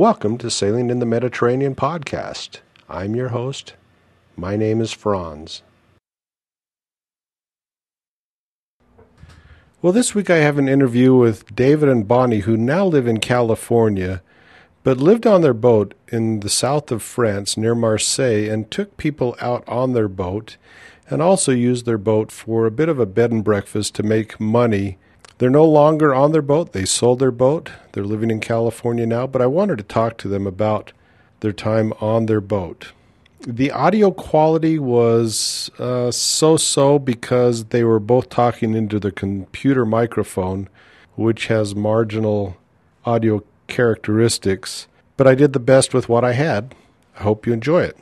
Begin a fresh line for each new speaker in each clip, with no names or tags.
Welcome to Sailing in the Mediterranean podcast. I'm your host. My name is Franz. Well, this week I have an interview with David and Bonnie, who now live in California, but lived on their boat in the south of France near Marseille and took people out on their boat and also used their boat for a bit of a bed and breakfast to make money they're no longer on their boat. They sold their boat. They're living in California now, but I wanted to talk to them about their time on their boat. The audio quality was uh, so so because they were both talking into the computer microphone, which has marginal audio characteristics, but I did the best with what I had. I hope you enjoy it.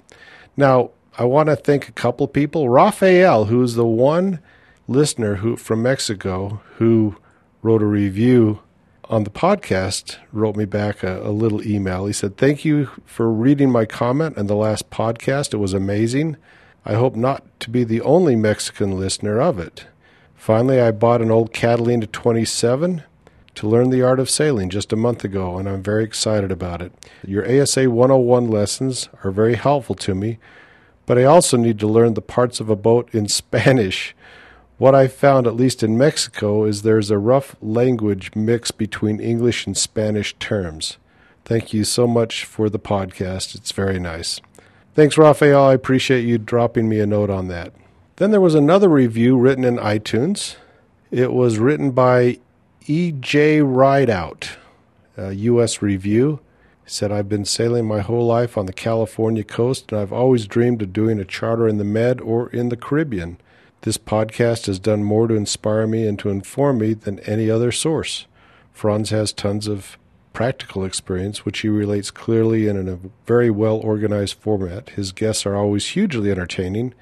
Now, I want to thank a couple people. Rafael, who's the one listener who from Mexico who wrote a review on the podcast, wrote me back a, a, little email. He said, Thank you for reading my comment in the last podcast. It was amazing. I hope not to be the only Mexican listener of it. Finally, I bought an old Catalina 27 to learn the art of sailing just a month ago, and I'm very excited about it. Your ASA 101 lessons are very helpful to me, but I also need to learn the parts of a boat in Spanish what I found, at least in Mexico, is there's a rough language mix between English and Spanish terms. Thank you so much for the podcast. It's very nice. Thanks, Raphael. I appreciate you dropping me a note on that. Then there was another review written in iTunes. It was written by E.J. Rideout, a U.S. review. He said, I've been sailing my whole life on the California coast, and I've always dreamed of doing a charter in the Med or in the Caribbean. This podcast has done more to inspire me and to inform me than any other source. Franz has tons of practical experience, which he relates clearly and in a very well organized format. His guests are always hugely entertaining,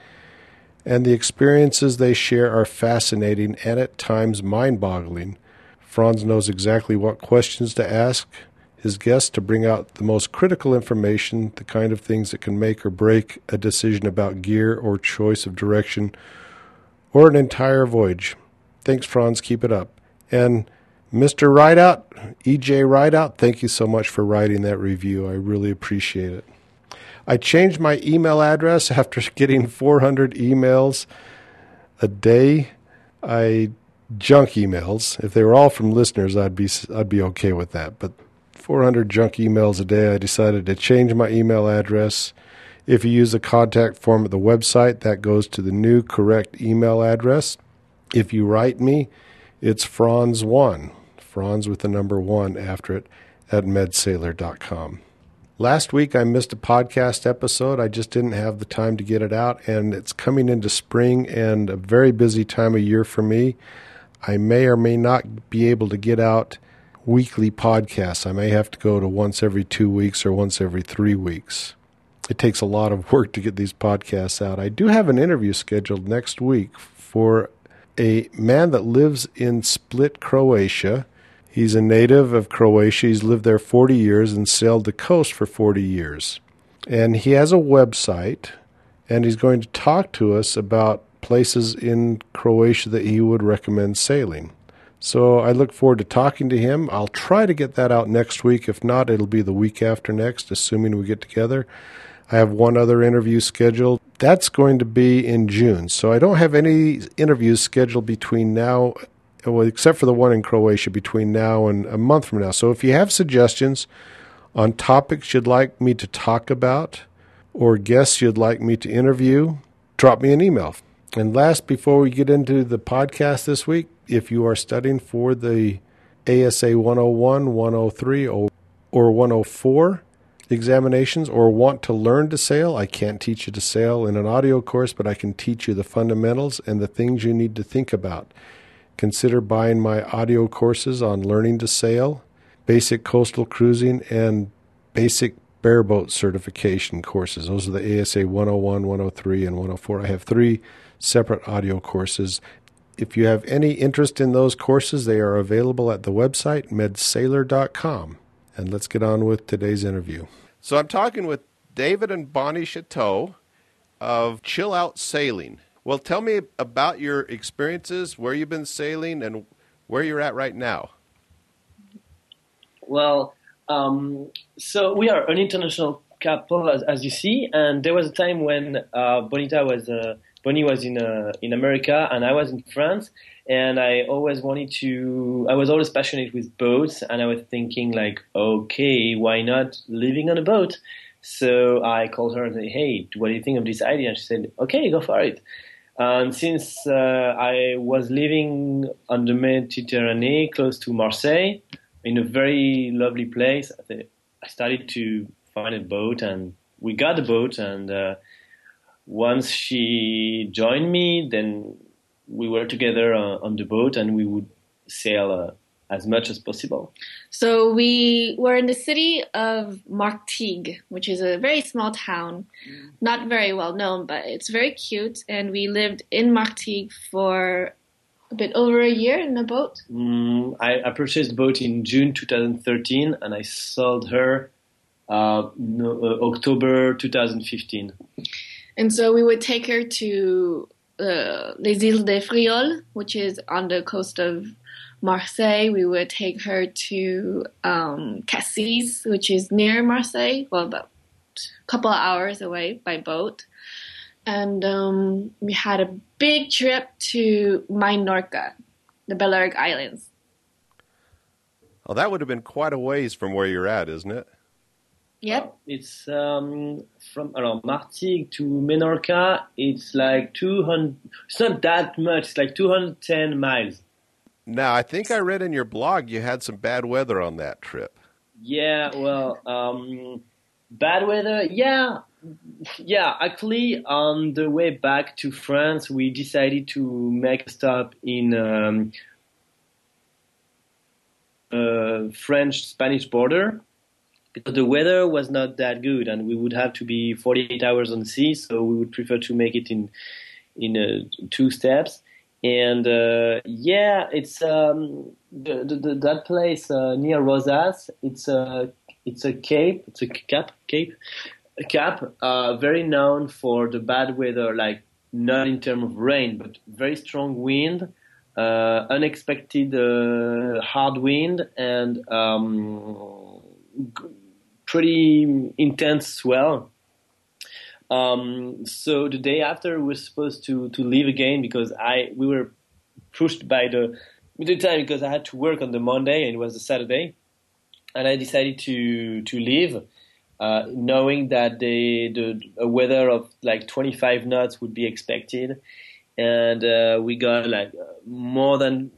and the experiences they share are fascinating and at times mind boggling. Franz knows exactly what questions to ask his guests to bring out the most critical information, the kind of things that can make or break a decision about gear or choice of direction or an entire voyage. Thanks, Franz. Keep it up. And Mr. Rideout, EJ Rideout, thank you so much for writing that review. I really appreciate it. I changed my email address after getting 400 emails a day. I junk emails. If they were all from listeners, I'd be I'd be okay with that. But 400 junk emails a day, I decided to change my email address if you use the contact form at the website, that goes to the new correct email address. If you write me, it's Franz1, Franz with the number one after it, at medsailor.com. Last week I missed a podcast episode. I just didn't have the time to get it out, and it's coming into spring and a very busy time of year for me. I may or may not be able to get out weekly podcasts. I may have to go to once every two weeks or once every three weeks it takes a lot of work to get these podcasts out. I do have an interview scheduled next week for a man that lives in Split, Croatia. He's a native of Croatia. He's lived there 40 years and sailed the coast for 40 years. And he has a website, and he's going to talk to us about places in Croatia that he would recommend sailing. So I look forward to talking to him. I'll try to get that out next week. If not, it'll be the week after next, assuming we get together. I have one other interview scheduled. That's going to be in June. So I don't have any interviews scheduled between now, well, except for the one in Croatia, between now and a month from now. So if you have suggestions on topics you'd like me to talk about or guests you'd like me to interview, drop me an email. And last, before we get into the podcast this week, if you are studying for the ASA 101, 103, or 104, examinations or want to learn to sail, I can't teach you to sail in an audio course, but I can teach you the fundamentals and the things you need to think about. consider buying my audio courses on learning to sail, basic coastal cruising, and basic bareboat certification courses. Those are the ASA 101, 103, and 104. I have three separate audio courses. If you have any interest in those courses, they are available at the website medsailor.com. And let's get on with today's interview. So I'm talking with David and Bonnie Chateau of Chill Out Sailing. Well, tell me about your experiences, where you've been sailing, and where you're at right now.
Well, um, so we are an international couple, as, as, you see, and there was a time when uh, Bonita was uh, Bonnie was in uh, in America and I was in France, and I always wanted to. I was always passionate with boats, and I was thinking like, okay, why not living on a boat? So I called her and said, hey, what do you think of this idea? And she said, okay, go for it. And since uh, I was living on the Mediterranean, close to Marseille, in a very lovely place, I started to find a boat, and we got a boat. And uh, once she joined me, then we were together uh, on the boat, and we would sail uh, as much as possible.
So we were in the city of Martigues, which is a very small town, mm. not very well known, but it's very cute. And we lived in Martigues for a bit over a year in a boat.
Mm, I, I, purchased the boat in June 2013, and I sold her uh, no, uh, October 2015.
And so we would take her to uh, Les Îles de Frioul, which is on the coast of Marseille, we would take her to um, Cassis, which is near Marseille, well, about a couple of hours away by boat. And um, we had a big trip to Minorca, the Balearic Islands.
Oh, that would have been quite a ways from where you're at, isn't it?
Yep. Uh,
it's um, from alors, Martigues to Menorca. It's like 200. It's not that much. It's like 210 miles.
Now, I think I read in your blog you had some bad weather on that trip.
Yeah, well, um, bad weather. Yeah, yeah. Actually, on the way back to France, we decided to make a stop in um, uh, French-Spanish border because the weather was not that good, and we would have to be 48 hours on sea. So we would prefer to make it in in uh, two steps and uh, yeah, it's um, the, the, that place uh, near Rosas. It's a it's a cape. It's a cap cape a cap. Uh, very known for the bad weather, like not in terms of rain, but very strong wind, uh, unexpected uh, hard wind, and um, pretty intense swell. Um, so the day after, we were supposed to to leave again because I we were pushed by the the time because I had to work on the Monday and it was a Saturday, and I decided to to leave, uh, knowing that the the a weather of like 25 knots would be expected, and uh, we got like more than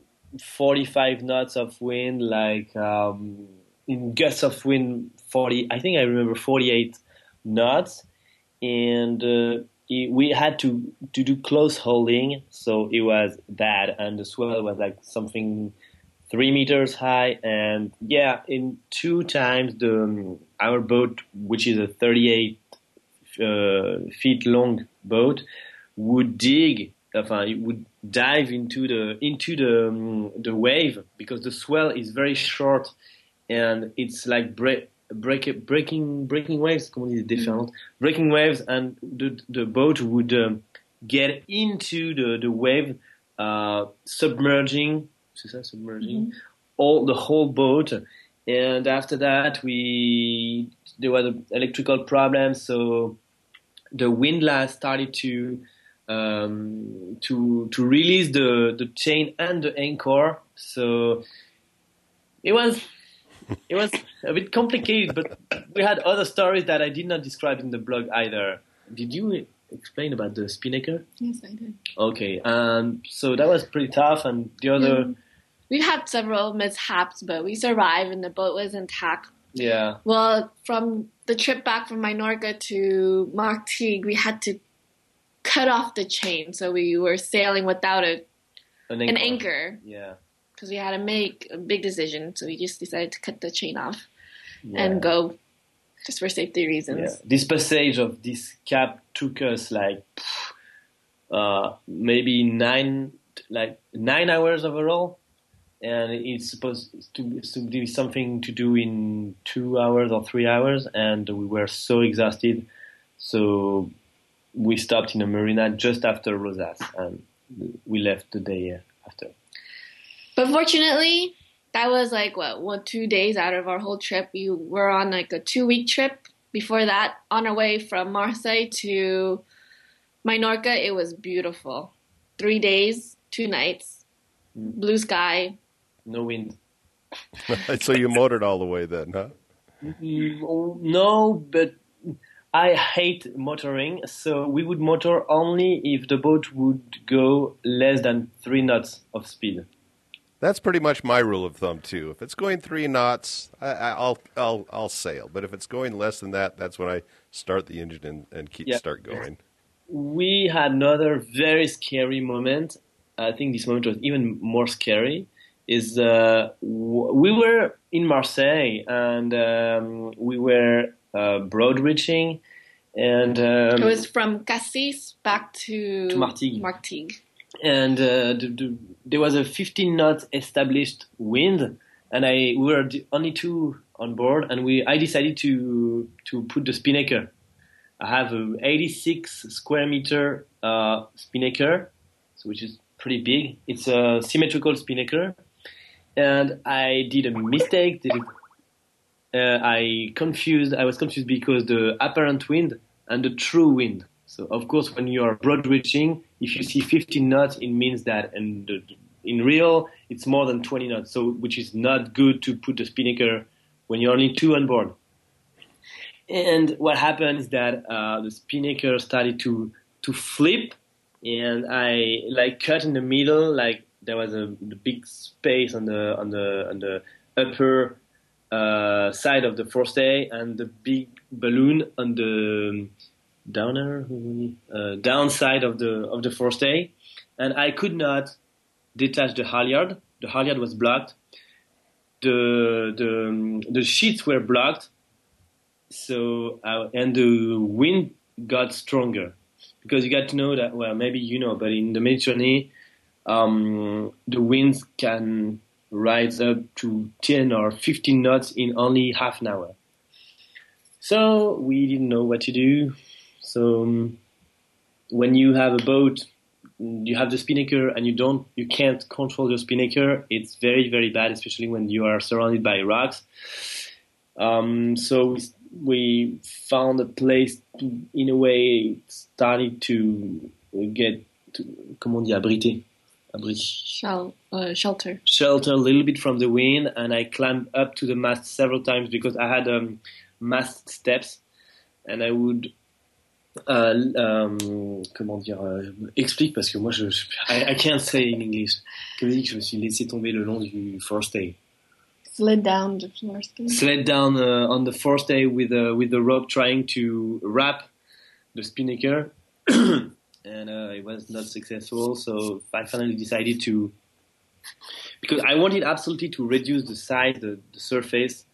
45 knots of wind, like um, in gusts of wind 40. I think I remember 48 knots and uh, it, we had to to do close holding, so it was bad, and the swell was like something three meters high, and yeah, in two times the um, our boat, which is a 38 uh, feet long boat, would dig, enfin, it would dive into the into the um, the wave because the swell is very short, and it's like break break, breaking breaking waves, comment dit mm-hmm. breaking waves, and the the boat would um, get into the the wave, uh, submerging, ça, submerging, mm-hmm. all the whole boat. And after that, we there was an electrical problem, so the windlass started to um, to to release the the chain and the anchor. So it was it was a bit complicated, but we had other stories that I did not describe in the blog either. Did you explain about the spinnaker?
Yes, I did.
Okay, um, so that was pretty tough, and the other.
Yeah. We had several mishaps, but we survived, and the boat was intact.
Yeah.
Well, from the trip back from Minorca to Martigues, we had to cut off the chain, so we were sailing without a
An
an
anchor.
anchor
Yeah.
Because we had to make a big decision. So we just decided to cut the chain off
yeah.
and go, just for safety reasons.
Yeah. This passage of this cap took us like uh, maybe nine, like nine hours overall, and it's supposed to, to be something to do in two hours or three hours, and we were so exhausted, so we stopped in a marina just after Rosas, and we left the day after.
But fortunately, that was like what one two days out of our whole trip. We were on like a two week trip. Before that, on our way from Marseille to Minorca, it was beautiful. Three days, two nights, blue sky.
No wind.
so you motored all the way then, huh?
No, but I hate motoring, so we would motor only if the boat would go less than three knots of speed.
That's pretty much my rule of thumb too. If it's going three knots, I, I- I'll I'll I'll sail. But if it's going less than that, that's when I start the engine and, and keep
Yeah.
start going.
We had another very scary moment. I think this moment was even more scary. Is uh, w- we were in Marseille and um, we were uh, broad reaching, and um,
It was from Cassis back to,
To Martigues.
Martigues.
And uh, the, the, there was a 15 knot established wind, and I we were the only two on board, and we I decided to to put the spinnaker. I have a 86 square meter uh, spinnaker, so which is pretty big. It's a symmetrical spinnaker, and I did a mistake. Did uh, I confused. I was confused because the apparent wind and the true wind. So of course, when you are broad reaching, if you see 15 knots, it means that, and in real, it's more than 20 knots. So which is not good to put the spinnaker when you're only two on board. And what happened is that uh, the spinnaker started to to flip, and I like cut in the middle. Like there was a big space on the on the on the upper uh, side of the forestay, and the big balloon on the downer uh, downside of the of the forestay, and I could not detach the halyard. The halyard was blocked. The the the sheets were blocked. So uh, and the wind got stronger because you got to know that well maybe you know but in the Mediterranean um, the winds can rise up to 10 or 15 knots in only half an hour. So we didn't know what to do. So um, when you have a boat, you have the spinnaker and you don't, you can't control your spinnaker. It's very, very bad, especially when you are surrounded by rocks. Um, so we, we found a place to, in a way, started to get, to, comment dit, abriter.
Shell, uh, shelter.
shelter a little bit from the wind, and I climbed up to the mast several times because I had um, mast steps, and I would. Uh, um, comment dire euh, Explique parce que moi je, je I, I can't say in English. Comme je dis que je me suis laissé tomber le long du forestay.
Slid down the floor. skin.
Slid down uh, on the forestay with uh, with the rope, trying to wrap the spinnaker, and uh, it was not successful. So I finally decided to because I wanted absolutely to reduce the size, the, the surface,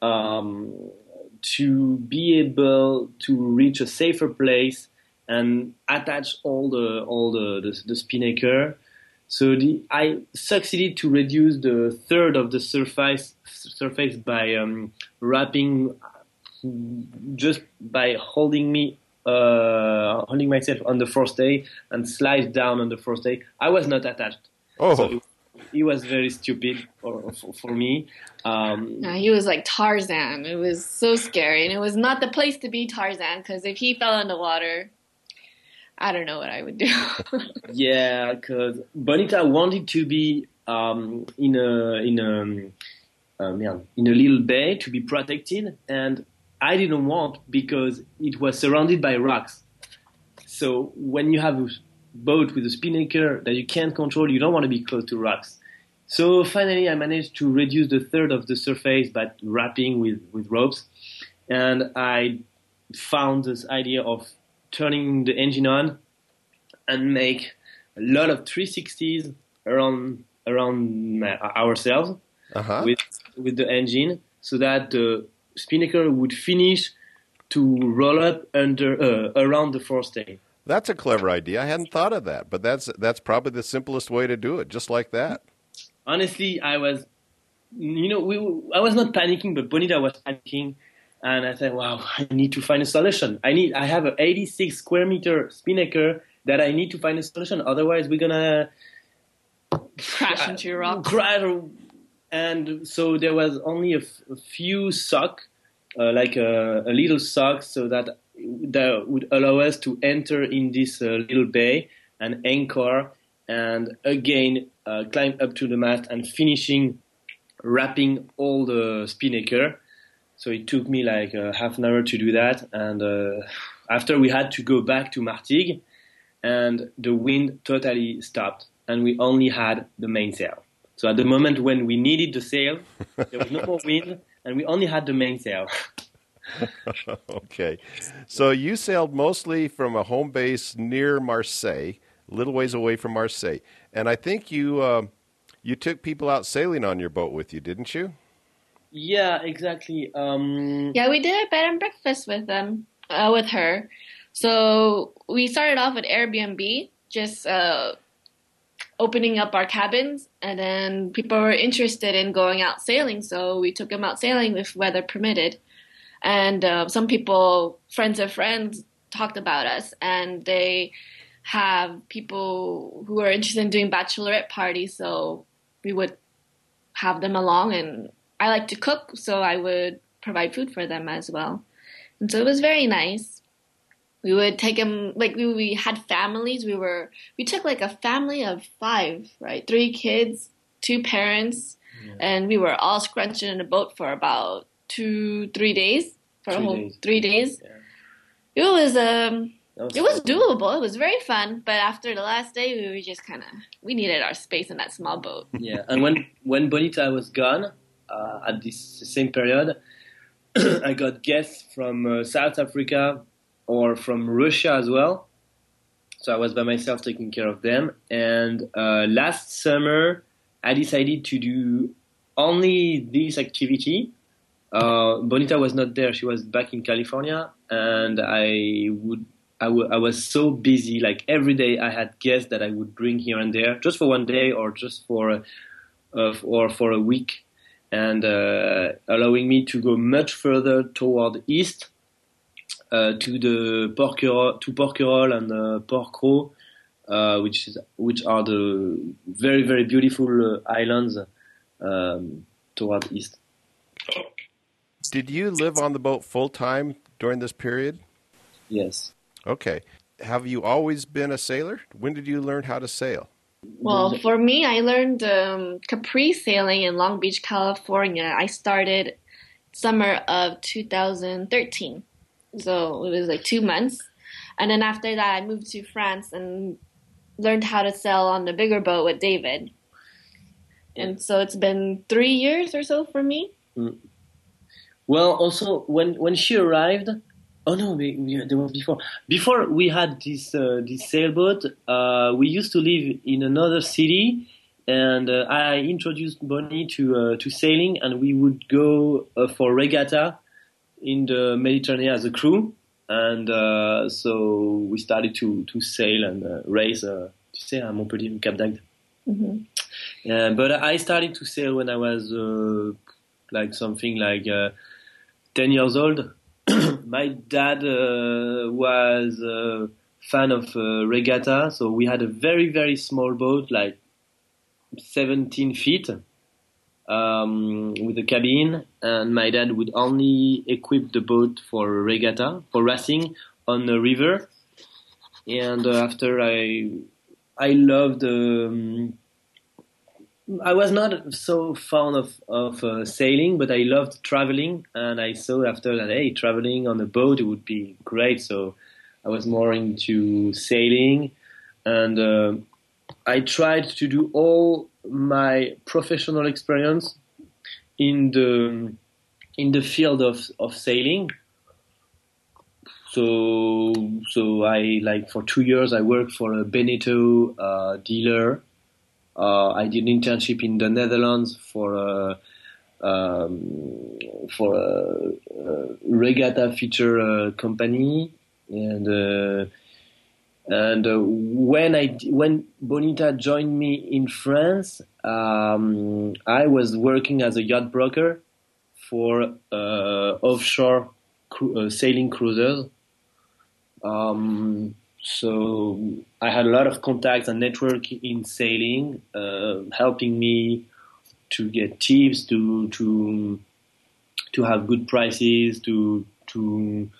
um, to be able to reach a safer place and attach all the all the the, the spinnaker. So the, I succeeded to reduce the third of the surface surface by um, wrapping just by holding me uh, holding myself on the forestay and slide down on the forestay. I was not attached.
Oh,
So it, it was very stupid for, for, for me. Um,
No, he was like Tarzan. It was so scary, and it was not the place to be Tarzan because if he fell in the water, I don't know what I would do.
yeah, because Bonita wanted to be um, in a in a um, yeah, in a little bay to be protected, and I didn't want because it was surrounded by rocks. So when you have a boat with a spinnaker that you can't control, you don't want to be close to rocks. So finally, I managed to reduce the third of the surface by wrapping with, with ropes, and I found this idea of turning the engine on and make a lot of 360s around around my, ourselves
Uh-huh.
with with the engine, so that the spinnaker would finish to roll up under uh, around the forestay.
That's a clever idea. I hadn't thought of that, but that's that's probably the simplest way to do it, just like that.
honestly, I was, you know, we, I was not panicking, but Bonita was panicking, and I said, "Wow, I need to find a solution. I need. I have an 86 square meter spinnaker that I need to find a solution. Otherwise, we're gonna
Crash into a rock.
crash." And so there was only a, f- a few sock, uh, like a, a little sock, so that that would allow us to enter in this uh, little bay and anchor, and again uh, climb up to the mast and finishing wrapping all the spinnaker. So it took me like uh, half an hour to do that, and after we had to go back to Martigues, and the wind totally stopped, and we only had the mainsail. So at the moment when we needed the sail, there was no more wind, and we only had the mainsail.
okay. So you sailed mostly from a home base near Marseille, a little ways away from Marseille, and I think you uh, you took people out sailing on your boat with you, didn't you?
yeah, exactly. Um,
Yeah, we did a bed and breakfast with them, uh, with her. So we started off with Airbnb, just uh, opening up our cabins, and then people were interested in going out sailing, so we took them out sailing if weather permitted. And uh, some people, friends of friends, talked about us, and they have people who are interested in doing bachelorette parties, so we would have them along. And I like to cook, so I would provide food for them as well. And so it was very nice. We would take them like we, we had families. We were we took like a family of five, right? Three kids, two parents, and we were all scrunched in a boat for about two, three days for a whole
days.
three days.
Yeah.
It was um
that
it was doable. It was very fun, but after the last day, we were just kind of we needed our space in that small boat.
yeah, and when when Bonita was gone uh, at this same period, I got guests from uh, South Africa or from Russia as well. So I was by myself taking care of them. And uh, last summer, I decided to do only this activity. Uh, Bonita was not there; she was back in California, and I would. I, w- I was so busy, like every day I had guests that I would bring here and there, just for one day or just for, a, uh, or for a week, and uh, allowing me to go much further toward east, uh, to the Porquerolles, to Porquerolles and uh, Port-Cros, uh, which is which are the very very beautiful uh, islands um, toward east.
Did you live on the boat full time during this period?
Yes.
Okay. Have you always been a sailor? When did you learn how to sail?
Well, for me, I learned um, Capri sailing in Long Beach, California. I started summer of 2013, so it was like two months. And then after that, I moved to France and learned how to sail on the bigger boat with David. And so it's been three years or so for me.
Well, also when when she arrived, oh no, we, we, there was before. Before we had this uh, this sailboat, uh, we used to live in another city, and uh, I introduced Bonnie to uh, to sailing, and we would go uh, for regatta in the Mediterranean as a crew, and uh, so we started to to sail and uh, race. Uh, tu sais, à Montpellier, Cap d'Agde.
hmm
Yeah, but I started to sail when I was uh, like something like uh, 10 years old. My dad uh, was a fan of uh, regatta, so we had a very, very small boat, like 17 feet, um, with a cabin, and my dad would only equip the boat for regatta, for racing on the river. And uh, after I, I loved um, I was not so fond of of uh, sailing, but I loved traveling, and I saw after that, hey, traveling on a boat would be great. So I was more into sailing, and uh, I tried to do all my professional experience in the in the field of of sailing. So so I like for two years I worked for a Beneteau uh, dealer I did an internship in the Netherlands for a, um, for a, a regatta feature uh, company, and uh, and uh, when I when Bonita joined me in France, um, I was working as a yacht broker for uh, offshore cru- uh, sailing cruisers. Um, so I had a lot of contacts and network in sailing, uh, helping me to get tips, to to to have good prices, to to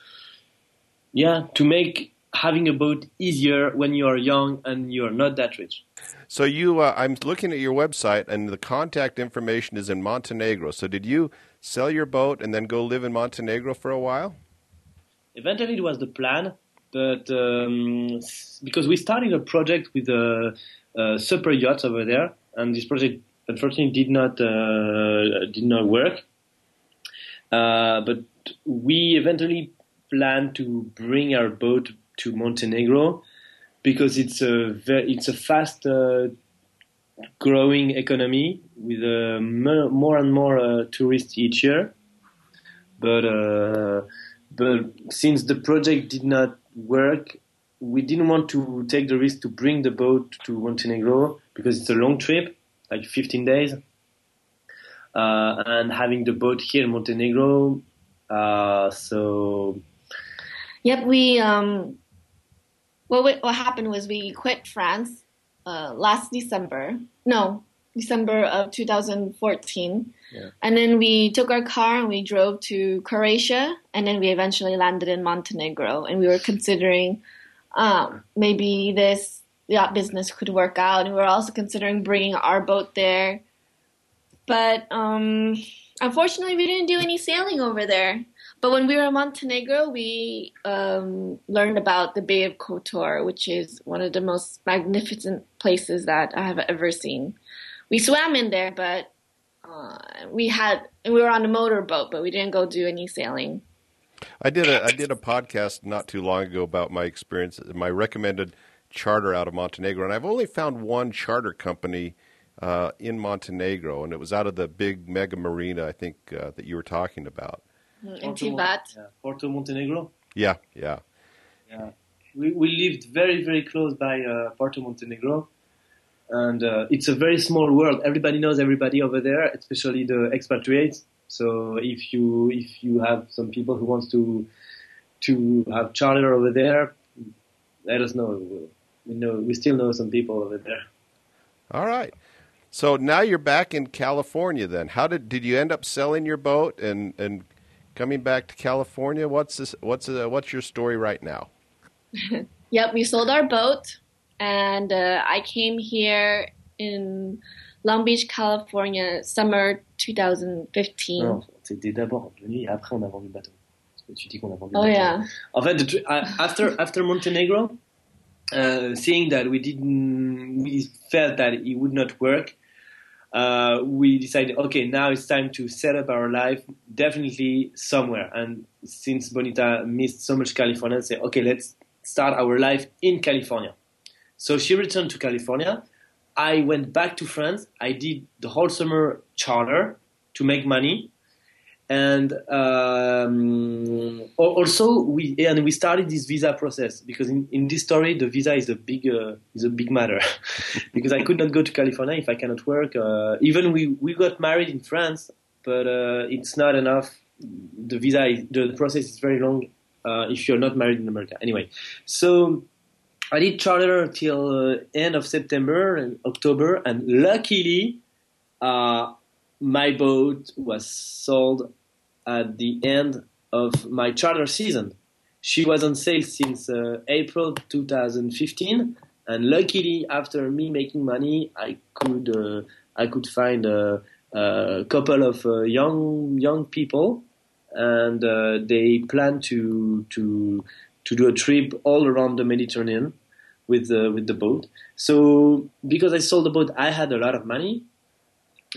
yeah, to make having a boat easier when you are young and you are not that rich.
So you, uh, I'm looking at your website, and the contact information is in Montenegro. So did you sell your boat and then go live in Montenegro for a while?
Eventually, it was the plan, but um, because we started a project with a, a super yachts over there, and this project unfortunately did not uh, did not work. Uh, but we eventually plan to bring our boat to Montenegro because it's a very, it's a fast uh, growing economy with uh, more and more uh, tourists each year. But uh, but since the project did not work, we didn't want to take the risk to bring the boat to Montenegro because it's a long trip, like 15 days. Uh, and having the boat here in Montenegro, uh, so.
Yep, we um, what, what happened was we quit France uh, last December. No, December of 2014. Yeah. And then we took our car and we drove to Croatia, and then we eventually landed in Montenegro. And we were considering um, maybe this yacht business could work out, and we were also considering bringing our boat there. But um, unfortunately, we didn't do any sailing over there. But when we were in Montenegro, we um, learned about the Bay of Kotor, which is one of the most magnificent places that I have ever seen. We swam in there, but uh, we had we were on a motorboat, but we didn't go do any sailing.
I did a I did a podcast not too long ago about my experience, my recommended charter out of Montenegro, and I've only found one charter company uh, in Montenegro, and it was out of the big mega marina I think uh, that you were talking about.
Mm, in Tivat.
Yeah. Porto Montenegro.
Yeah, yeah.
Yeah. We, we lived very, very close by uh, Porto Montenegro. And uh, it's a very small world. Everybody knows everybody over there, especially the expatriates. So if you if you have some people who wants to to have charter over there, let us know. We know we still know some people over there.
All right. So now you're back in California. Then, how did did you end up selling your boat and and coming back to California. What's this, what's uh, what's your story right now?
yep, we sold our boat, and uh, I came here in Long Beach, California, summer 2015. Non,
c'était d'abord venu et après on a vendu le bateau.
tu dis qu'on a vendu le oh, Yeah.
En fait, after after Montenegro, uh, seeing that we didn't, we felt that it would not work uh, we decided, okay, now it's time to set up our life definitely somewhere. And since Bonita missed so much California, say, okay, let's start our life in California. So she returned to California. I went back to France. I did the whole summer charter to make money and um, also we and we started this visa process because in, in this story the visa is a big uh, is a big matter because I could not go to California if I cannot work. Uh, even we we got married in France, but uh, it's not enough. The visa is, the process is very long uh, if you're not married in America. Anyway, so. I did charter till uh, end of September and October, and luckily, uh, my boat was sold at the end of my charter season. She was on sale since uh, April 2015, and luckily, after me making money, I could uh, I could find a, a couple of uh, young young people, and uh, they plan to to to do a trip all around the Mediterranean with the with the boat. So because I sold the boat, I had a lot of money,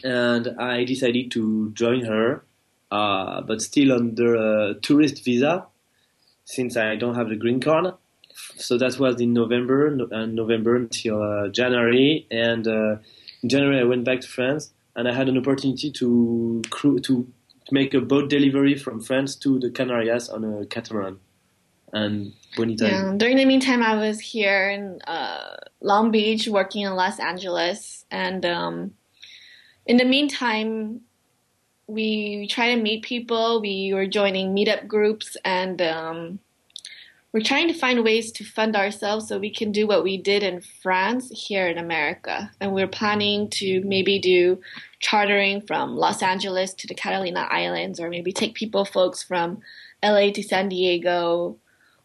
and I decided to join her uh, but still under a tourist visa since I don't have the green card. So that was in November and November until uh, January, and uh, in January I went back to France and I had an opportunity to crew, to make a boat delivery from France to the Canarias on a catamaran. And Bonita.
Yeah. During the meantime, I was here in uh, Long Beach working in Los Angeles, and um, in the meantime, we try to meet people. We were joining meetup groups, and um, we're trying to find ways to fund ourselves so we can do what we did in France here in America. And we're planning to maybe do chartering from Los Angeles to the Catalina Islands, or maybe take people, folks from LA to San Diego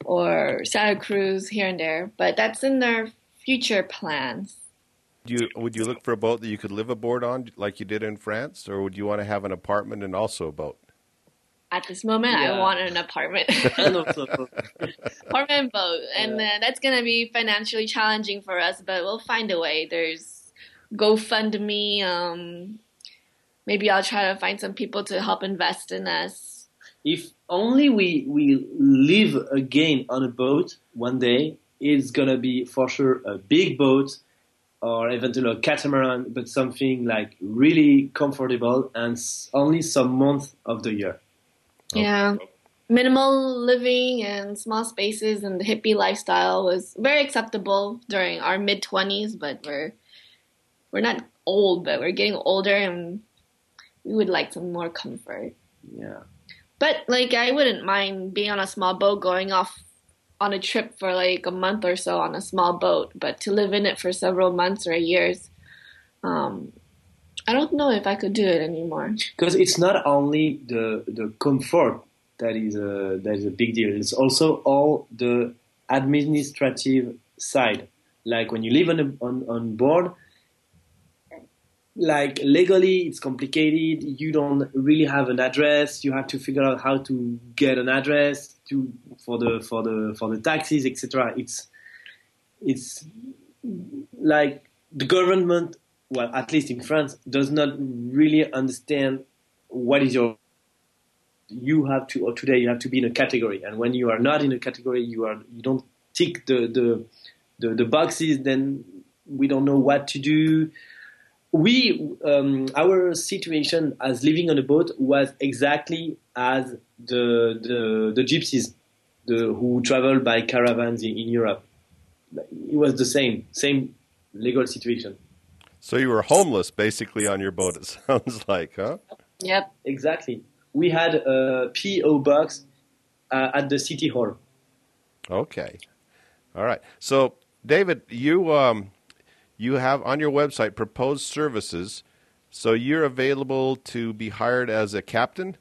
or Santa Cruz here and there. But that's in their future plans.
Do you, would you look for a boat that you could live aboard on, like you did in France, or would you want to have an apartment and also a boat?
At this moment,
Yeah.
I want an apartment.
And
apartment boat, and uh, that's gonna be financially challenging for us, but we'll find a way. There's GoFundMe. Um, maybe I'll try to find some people to help invest in us.
If only we we live again on a boat one day, it's gonna be for sure a big boat or eventually a catamaran, but something like really comfortable and only some month of the year.
Yeah. Minimal living and small spaces and the hippie lifestyle was very acceptable during our mid twenties, but we're we're not old, but we're getting older and we would like some more comfort.
Yeah.
But like I wouldn't mind being on a small boat going off on a trip for like a month or so on a small boat, but to live in it for several months or years, um, I don't know if I could do it anymore.
because it's not only the the comfort that is a that is a big deal. It's also all the administrative side. Like when you live on a, on on board, like legally it's complicated. You don't really have an address. You have to figure out how to get an address to for the for the for the taxes, etc. It's it's like the government well, at least in France, does not really understand what is your. You have to, or today you have to be in a category, and when you are not in a category, you are you don't tick the the the, the boxes. Then we don't know what to do. We um, our situation as living on a boat was exactly as the the, the gypsies, the who travel by caravans in, in Europe. It was the same same legal situation.
So you were homeless basically on your boat. It sounds like, huh?
Yep.
Exactly. We had a PO box uh, at the city hall.
Okay. All right. So, David, you um, you have on your website proposed services. So you're available to be hired as a captain.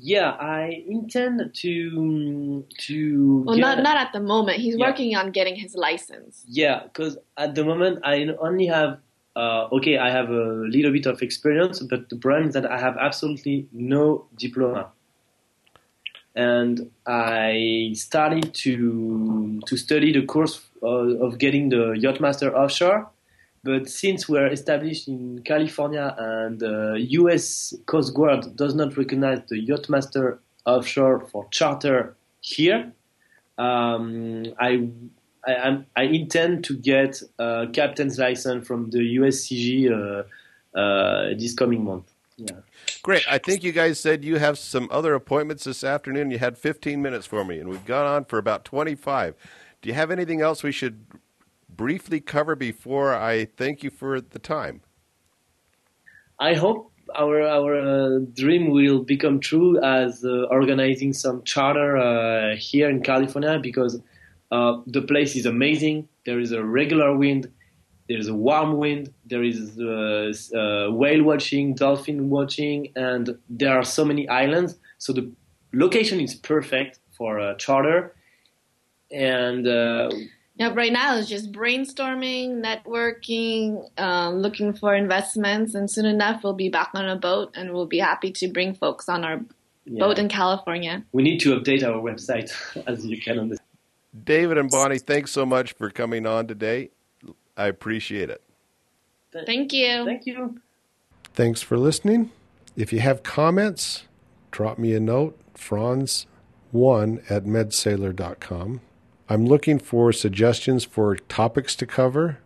Yeah, I intend to to.
Well,
get-
not not at the moment. He's
Yeah.
working on getting his license.
Yeah, because at the moment I only have. Uh, okay, I have a little bit of experience, but the problem is that I have absolutely no diploma. And I started to to study the course of, of getting the Yachtmaster offshore, but since we're established in California and the U.S. Coast Guard does not recognize the Yachtmaster offshore for charter here, um, I I, I intend to get a captain's license from the USCG uh, uh, this coming month. Yeah.
Great. I think you guys said you have some other appointments this afternoon. You had 15 minutes for me, and we've gone on for about 25. Do you have anything else we should briefly cover before I thank you for the time?
I hope our our uh, dream will become true as uh, organizing some charter uh, here in California because uh, the place is amazing. There is a regular wind, there is a warm wind, there is uh, uh, whale watching, dolphin watching, and there are so many islands. So the location is perfect for a charter. And uh,
Yep. Right now it's just brainstorming, networking, um, looking for investments, and soon enough we'll be back on a boat, and we'll be happy to bring folks on our
yeah,
boat in California.
we need to update our website, as you can understand.
David and Bonnie, thanks so much for coming on today. I appreciate it.
Thank you.
Thank you.
Thanks for listening. If you have comments, drop me a note, franz1 at medsailor.com. I'm looking for suggestions for topics to cover,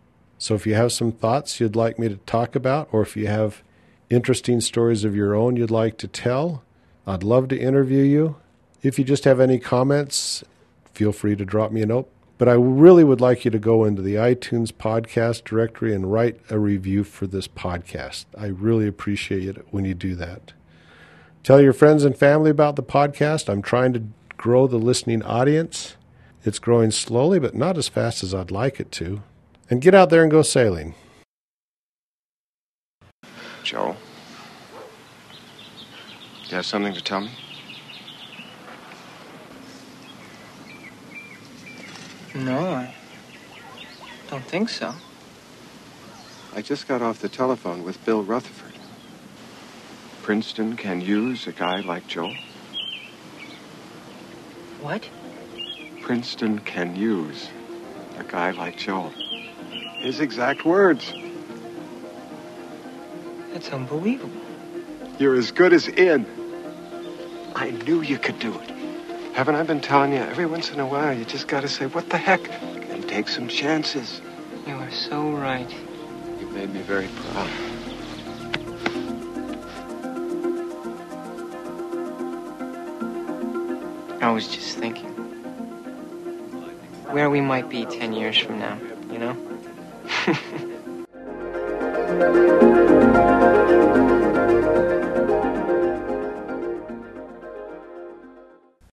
So if you have some thoughts you'd like me to talk about, or if you have interesting stories of your own you'd like to tell, I'd love to interview you. If you just have any comments, feel free to drop me a note. But I really would like you to go into the iTunes podcast directory and write a review for this podcast. I really appreciate it when you do that. Tell your friends and family about the podcast. I'm trying to grow the listening audience. It's growing slowly, but not as fast as I'd like it to. And get out there and go sailing.
Joe? You have something to tell me?
No, I don't think so.
I just got off the telephone with Bill Rutherford. Princeton can use a guy like Joe.
What?
Princeton can use a guy like Joel. His exact words.
That's unbelievable.
You're as good as in. I knew you could do it. Haven't I been telling you? Every once in a while, you just gotta say, what the heck? And take some chances.
You are so right.
You made me very proud.
I was just thinking where we might be 10 years from now, you know?